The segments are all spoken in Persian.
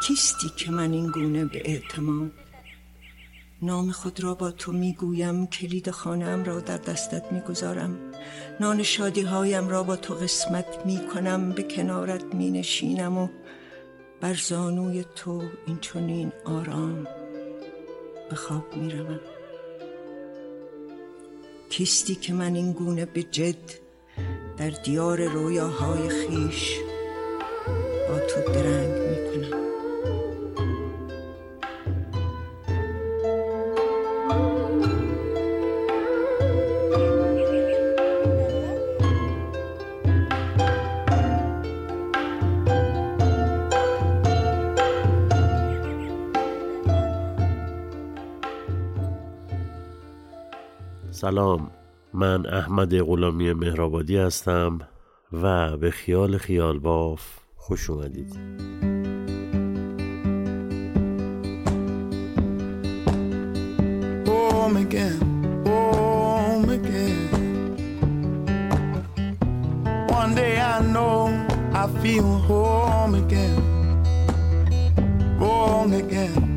کیستی که من این گونه به اعتماد؟ نام خود را با تو می‌گویم کلید خانم را در دستت می‌گذارم. نان شادی هایم را با تو قسمت می‌کنم به کنارت مینشینم و بر زانوی تو این چنین آرام به خواب می‌روم. کیستی که من این گونه به جد در دیار رویاهای خیش با تو درنگ سلام من احمد غلامی مهرآبادی هستم و به خیال خیال باف خوش اومدید Home again. Home again.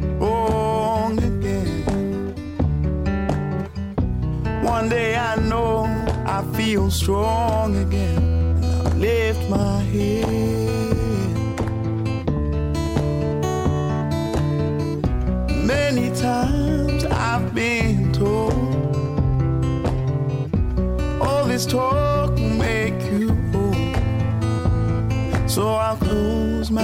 Feel strong again, and I lift my head. Many times I've been told all this talk will make you old. So I'll close my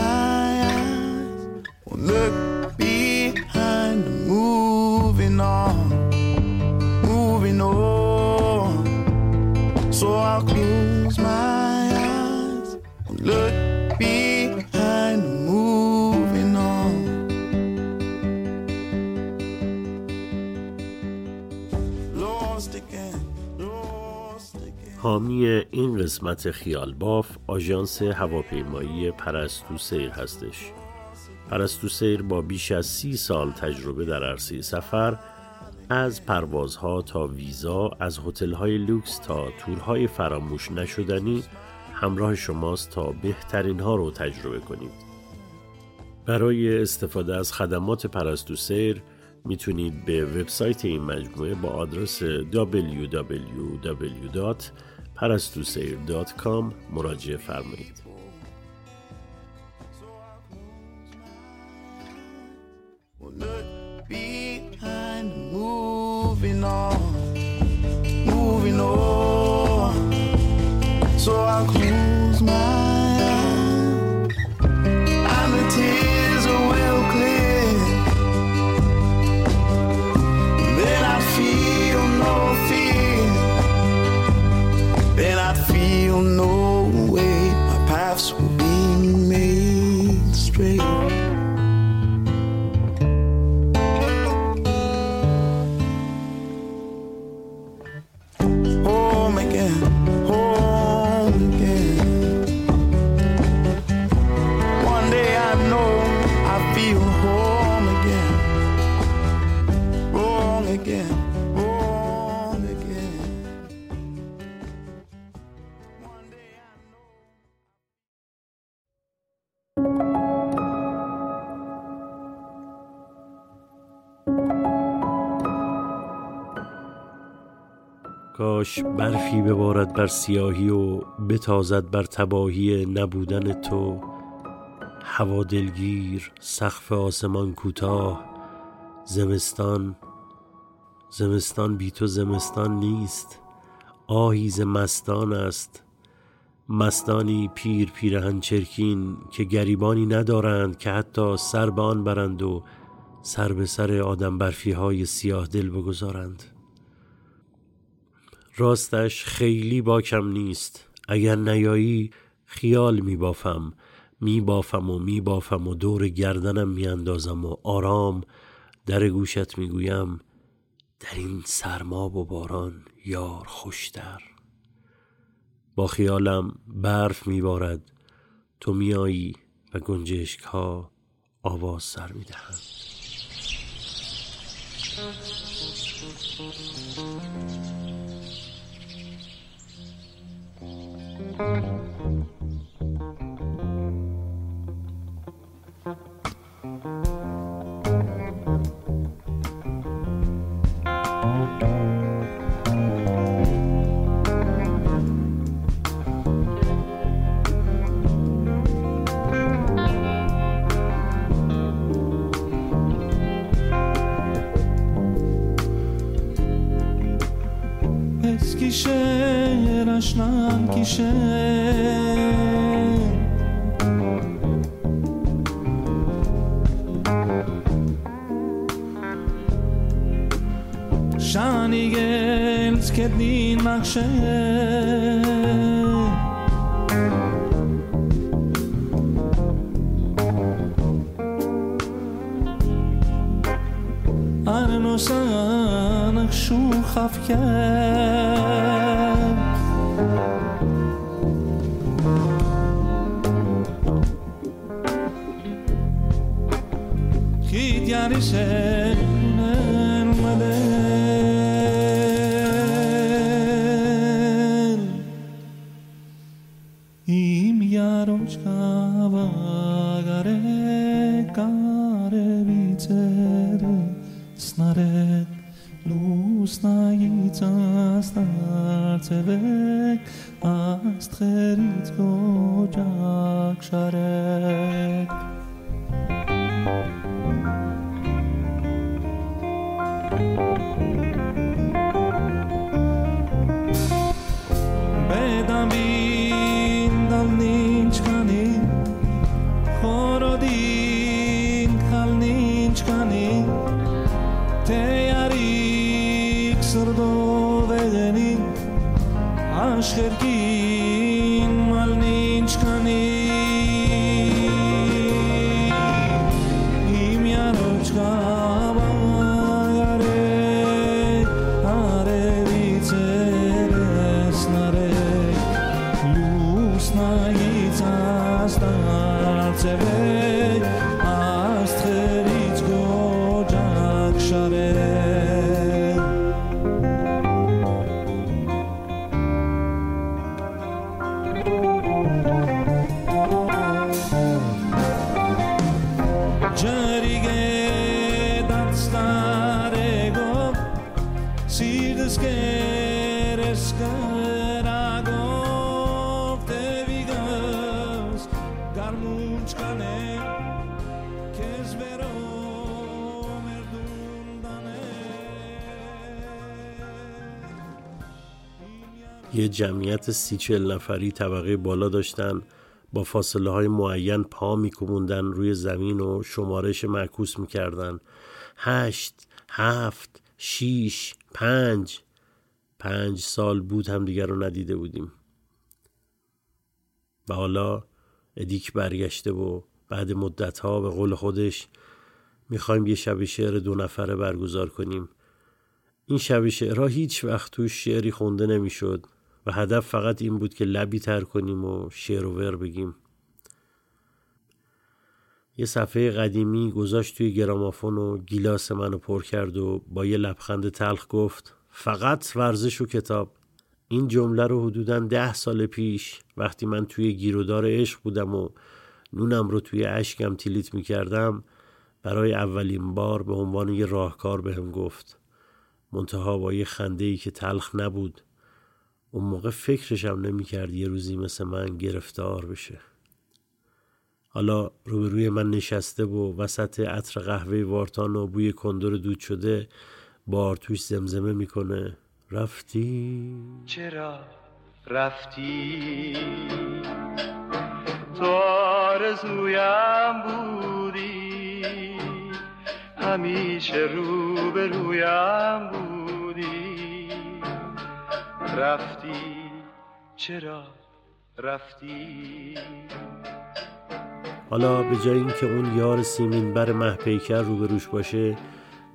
eyes, will look behind, moving on, حامی این قسمت خیال باف آژانس هواپیمایی پرستو سیر هستش. پرستو سیر با بیش از سی سال تجربه در عرصه سفر از پروازها تا ویزا از هتل‌های لوکس تا تورهای فراموش نشدنی همراه شماست تا بهترین ها رو تجربه کنید. برای استفاده از خدمات پرستو سیر می‌تونید به وبسایت این مجموعه با آدرس www.parastusair.com مراجعه فرمایید. Moving on, moving on. So I'll close my کاش برفی ببارد بر سیاهی و بتازد بر تباهی نبودن تو. هوا دلگیر سقف آسمان کوتاه. زمستان زمستان بی تو زمستان نیست. آهی ز مستان است. مستانی پیر پیرهن چرکین که گریبانی ندارند که حتی سر به برند و سر به سر آدم برفی های سیاه دل بگذارند. راستش خیلی باکم نیست. اگر نیایی خیال می بافم می بافم و می بافم و دور گردنم می اندازم و آرام در گوشت می گویم در این سرما و باران یار خوشتر. با خیالم برف می بارد تو میایی و گنجشک ها آواز سر می دهند kişe, yer aşlan kişe Şani gel, skedin makşe Arno sana cœur. Gideon Michel. it's not to that starts every جمعیت سی چل نفری طبقه بالا داشتن با فاصله های معین پا میکوبوندن روی زمین و شمارش معکوس می‌کردن. هشت هفت شیش پنج. پنج سال بود هم دیگر رو ندیده بودیم. و حالا ادیک برگشته و بعد مدت ها به قول خودش می‌خوایم یه شب شعر دو نفره برگزار کنیم. این شب شعرها هیچ وقت توش شعری خونده نمی‌شد. هدف فقط این بود که لبی تر کنیم و شعر و ور بگیم. یه صفحه قدیمی گذاشت توی گرامافون و گیلاس منو پر کرد و با یه لبخند تلخ گفت فقط ورزش و کتاب. این جمله رو حدودا ده سال پیش وقتی من توی گیرودار عشق بودم و نونم رو توی اشکم تیلیت می‌کردم برای اولین بار به عنوان یه راهکار بهم گفت. منتها با یه خنده ای که تلخ نبود اون موقع فکرشم نمی‌کرد یه روزی مثل من گرفتار بشه. حالا روبروی من نشسته و وسط عطر قهوه وارتان و بوی کندور دود شده بار توش زمزمه می‌کنه. رفتی؟ چرا رفتی؟ تو آرزویم بودی همیشه رو به رویم بودی. رفتی؟ چرا رفتی؟ حالا به جای اینکه اون یار سیمین بر محپیکر روبروش باشه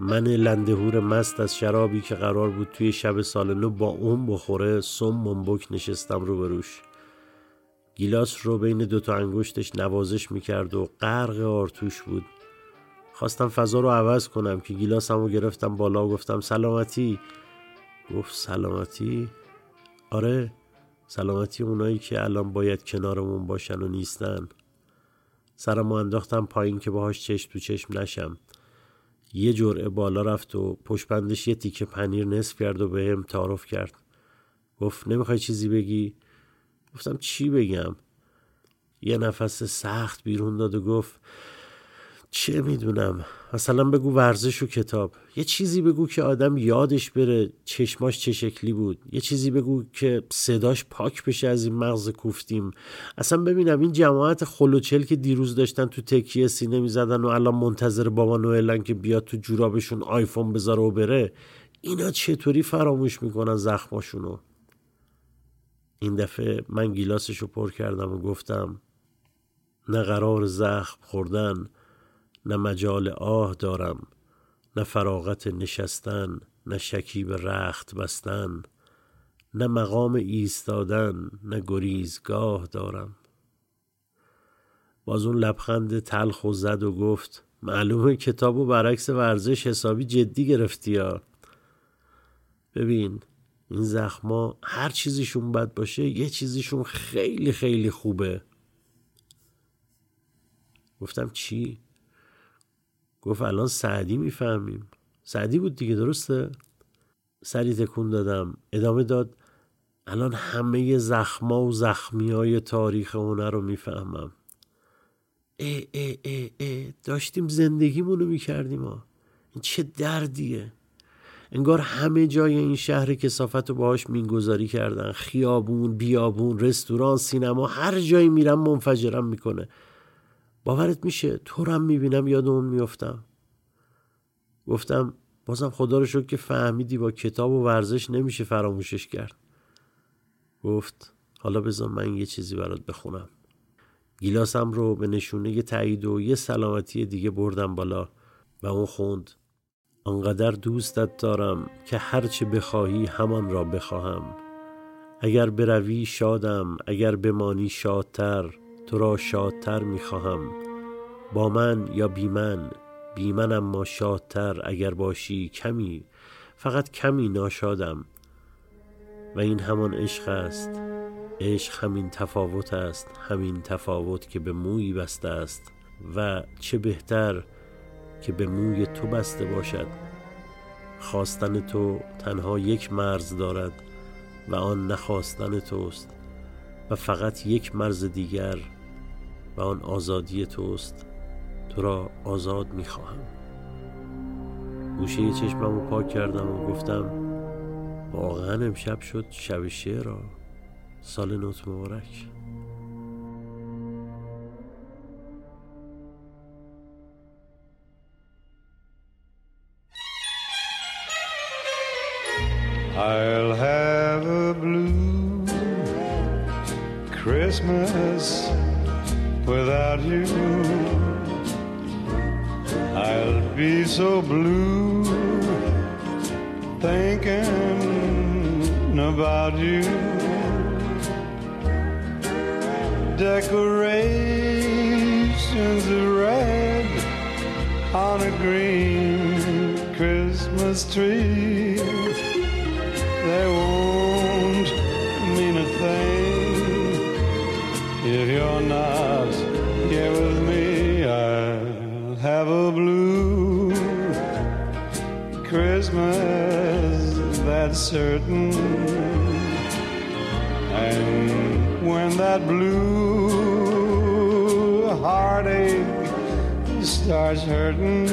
من لندهور مست از شرابی که قرار بود توی شب سال نو با اون بخوره سم منبک نشستم روبروش. گیلاس رو بین دوتا انگشتش نوازش می‌کرد و غرق آرتوش بود. خواستم فضا رو عوض کنم که گیلاسم رو گرفتم بالا و گفتم سلامتی؟ گفت سلامتی؟ آره سلامتی اونایی که الان باید کنارمون باشن و نیستن. سرمو انداختم پایین که باهاش چشم تو چشم نشم. یه جرعه بالا رفت و پشت یه تیکه پنیر نصف کرد و بهم تعارف کرد. گفت نمی‌خوای چیزی بگی؟ گفتم چی بگم؟ یه نفس سخت بیرون داد و گفت چه می‌دونم؟ مثلا بگو ورزش و کتاب. یه چیزی بگو که آدم یادش بره چشماش چه شکلی بود. یه چیزی بگو که صداش پاک بشه از این مغز کوفتیم. اصلا ببینم این جماعت خلوچل که دیروز داشتن تو تکیه سینه می‌زدن و الان منتظر بابا نوئلن که بیاد تو جورابشون آیفون بذاره و بره اینا چطوری فراموش می‌کنن زخماشونو؟ این دفعه من گیلاسشو پر کردم و گفتم نه قرار زخم خوردن. نه مجال آه دارم نه فراغت نشستن نه شکیب رخت بستن نه مقام ایستادن نه گریزگاه دارم. باز اون لبخند تلخ و زد و گفت معلومه کتاب و برعکس ورزش حسابی جدی گرفتی ها. ببین این زخما هر چیزیشون بد باشه یه چیزیشون خیلی خیلی خوبه. گفتم چی؟ گفت الان سعدی می‌فهمیم. سعدی بود دیگه درسته؟ سری تکون دادم. ادامه داد الان همه زخما و زخمی های تاریخ هنر رو می‌فهمم. ای ای ای ای داشتیم زندگیمونو رو می‌کردیم این چه دردیه. انگار همه جای این شهر کسافت رو باهاش مینگذاری کردن. خیابون بیابون رستوران سینما هر جایی میرم منفجرم می‌کنه. باورت میشه تو هم می‌بینم یاد اون میفتم گفتم بازم خدا رو شکر که فهمیدی با کتاب و ورزش نمیشه فراموشش کرد. گفت حالا بذار من یه چیزی برات بخونم. گیلاسم رو به نشونه تایید و یه سلامتی دیگه بردم بالا و اون خوند. آنقدر دوستت دارم که هرچه بخواهی همان را بخواهم. اگر بروی شادم اگر بمانی شادتر تو را شادتر می‌خواهم. با من یا بی من؟ بی من اما شادتر اگر باشی کمی فقط کمی ناشادم. و این همان عشق است. عشق همین تفاوت است همین تفاوت که به مویی بسته است. و چه بهتر که به موی تو بسته باشد. خواستن تو تنها یک مرز دارد و آن نخواستن توست. و فقط یک مرز دیگر و آن آزادی توست تو را آزاد می‌خواهم. گوشه چشمم رو پاک کردم و گفتم واقعا امشب شد شب شعر را سال نوت مبارک. Christmas without you. I'll be so blue thinking about you. Decorations of red on a green Christmas tree. They certain. And when that blue heartache starts hurting,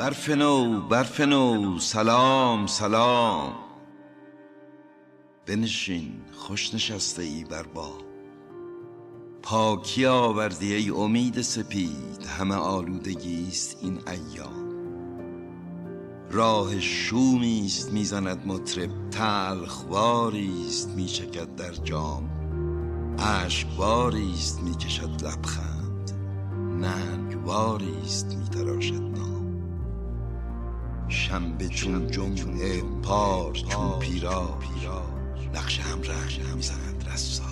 برف نو برف نو سلام سلام. بنشین خوش نشسته ای بر با پاکی آوردی ای امید سپید؟ همه آلودگی است این ایام. راه شومی است می‌زند مطرب تلخواری است میچکد در جام. اشکباری است می‌کشد لبخند ننگواری است میتراشد نام. شنبه چون جمعه پار چون پیرا نقش هم رنگ می‌زند رسا.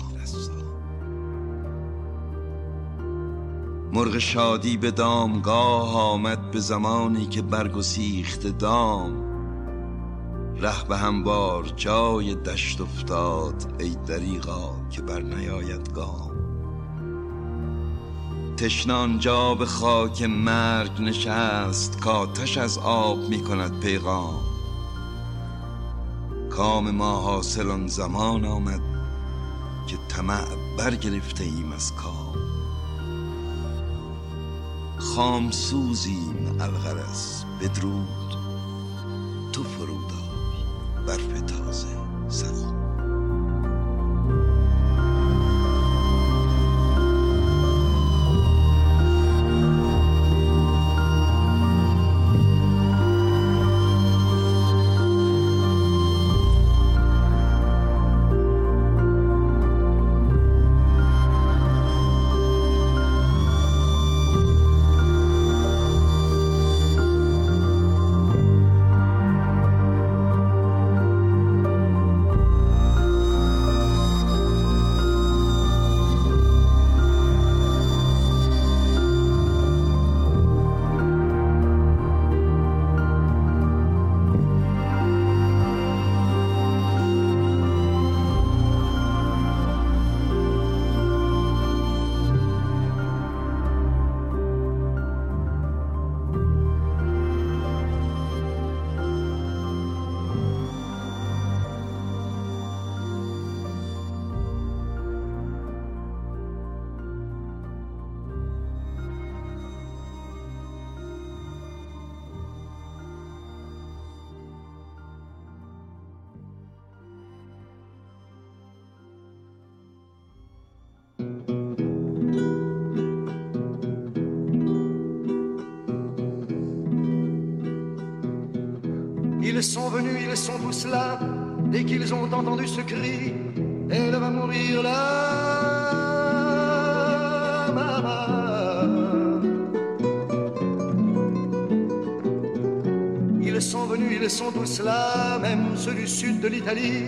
مرغ شادی به دامگاه آمد به زمانی که برگسیخت دام. ره به هموار جای دشت افتاد ای دریغا که بر نیاید گام. تشنان جا به خاک مرگ نشست کاتش از آب می کند پیغام. کام ما حاصل آن زمان آمد که طمع برگرفته ایم از کام. خام سوزیم الغرس بدرود. Ils sont venus, ils sont tous là. Dès qu'ils ont entendu ce cri, elle va mourir là. Ils sont venus, ils sont tous là, même ceux du sud de l'Italie.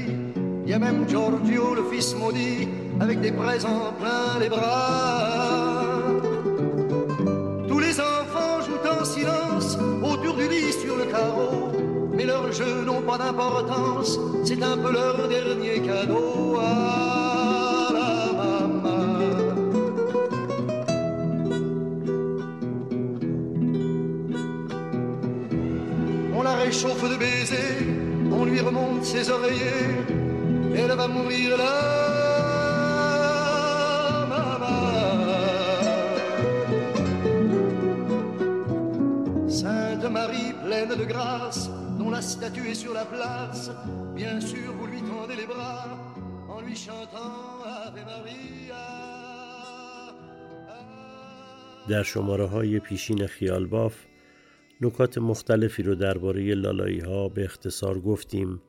Il y a même Giorgio, le fils maudit, avec des présents plein les bras. Tous les enfants jouent en silence autour du lit sur le carreau. Mais leurs jeux n'ont pas d'importance, c'est un peu leur dernier cadeau à la maman. On la réchauffe de baisers, on lui remonte ses oreillers, elle va mourir là. Sainte Marie pleine de grâce, dont la statue est sur la place, bien sûr vous lui tendez les bras en lui chantant Ave Maria. در شماره های پیشین خیال باف نکات مختلفی رو درباره لالایی ها به اختصار گفتیم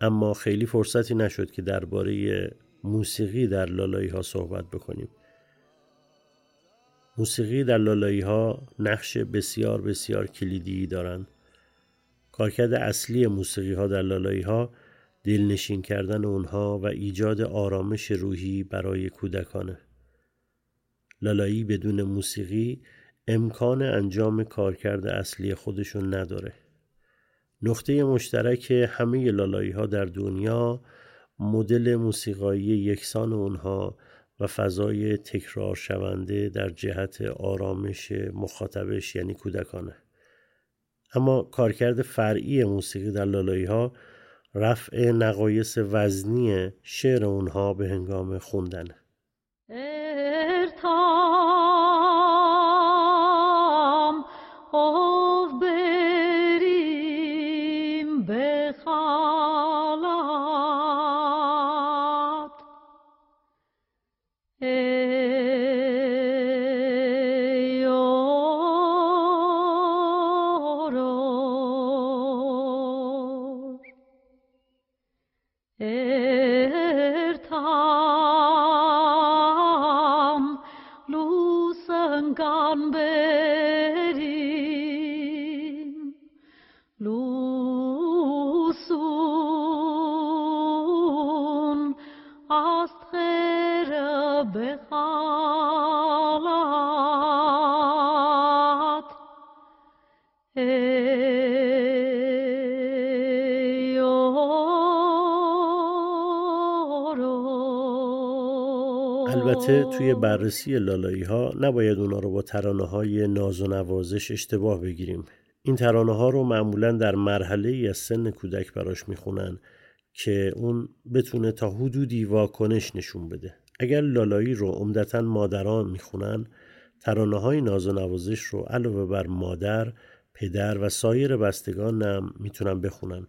اما خیلی فرصتی نشد که درباره موسیقی در لالایی ها صحبت بکنیم. موسیقی در لالایی ها نقش بسیار بسیار کلیدی دارند. کارکرد اصلی موسیقی ها در لالایی ها دلنشین کردن اونها و ایجاد آرامش روحی برای کودکانه. لالایی بدون موسیقی امکان انجام کارکرد اصلی خودشون نداره. نقطه مشترک همه لالایی ها در دنیا مدل موسیقایی یکسان اونها و فضای تکرار شونده در جهت آرامش مخاطبش یعنی کودکانه. اما کارکرد فرعی موسیقی در لالایی ها رفع نقایص وزنی شعر اونها به هنگام خوندنه on البته توی بررسی لالایی ها نباید اونا رو با ترانه های ناز و نوازش اشتباه بگیریم. این ترانه ها رو معمولا در مرحله ای از سن کودک براش می‌خونن که اون بتونه تا حدودی واکنش نشون بده. اگر لالایی رو عمدتا مادران می‌خونن ترانه های ناز و نوازش رو علاوه بر مادر، پدر و سایر بستگان هم می‌تونن بخونن.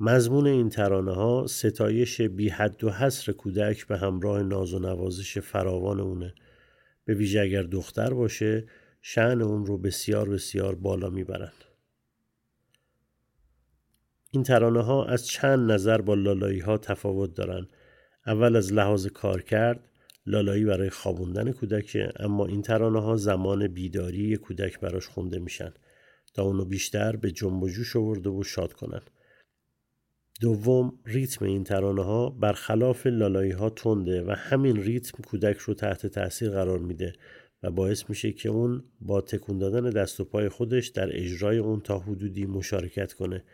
مضمون این ترانه ها ستایش بی حد و حصر کودک به همراه ناز و نوازش فراوان اونه به ویژه اگر دختر باشه شعن اون رو بسیار بسیار بالا می‌برند. این ترانه ها از چند نظر با لالایی ها تفاوت دارند. اول از لحاظ کار کرد لالایی برای خوابوندن کودک اما این ترانه ها زمان بیداری کودک براش خونده میشن تا اونو بیشتر به جنب و جوش آورده و شاد کنن. دوم ریتم این ترانه ها برخلاف لالایی ها تنده و همین ریتم کودک رو تحت تاثیر قرار میده و باعث میشه که اون با تکون دادن دست و پای خودش در اجرای اون تا حدودی مشارکت کنه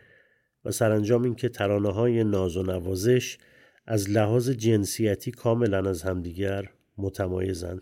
و سرانجام اینکه ترانه های ناز و نوازش از لحاظ جنسیتی کاملا از همدیگر متمایزند.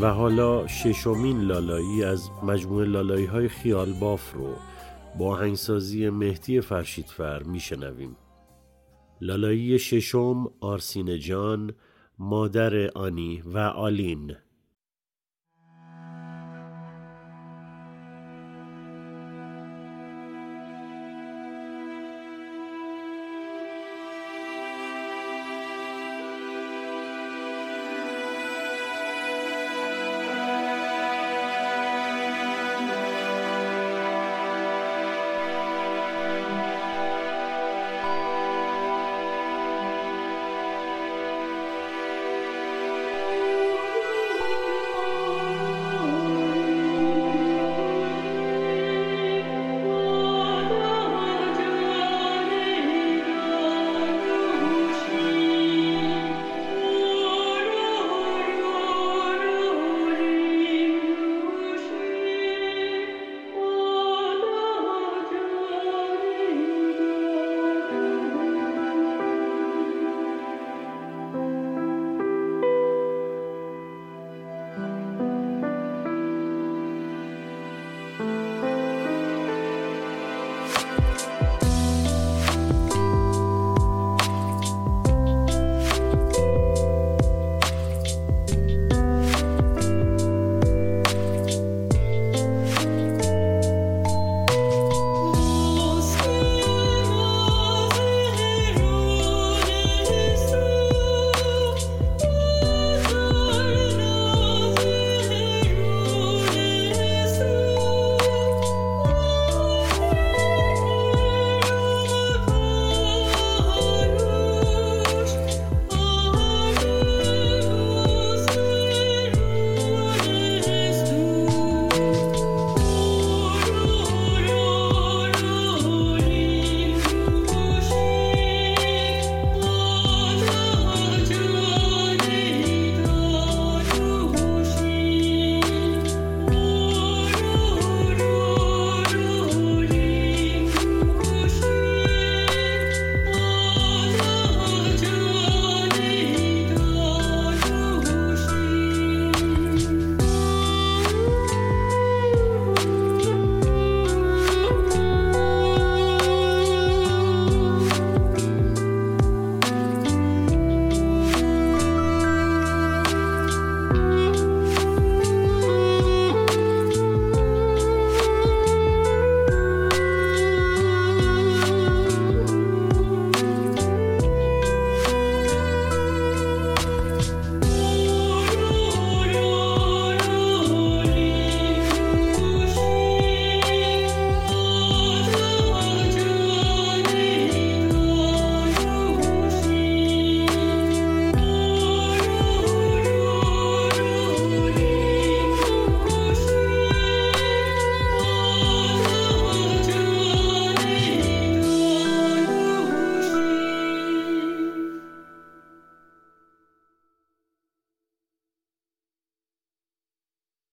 و حالا ششمین لالایی از مجموعه لالایی های خیال باف رو با هنگسازی مهدی فرشیدفر میشنویم. لالایی ششم آرسین جان مادر آنی و آلین.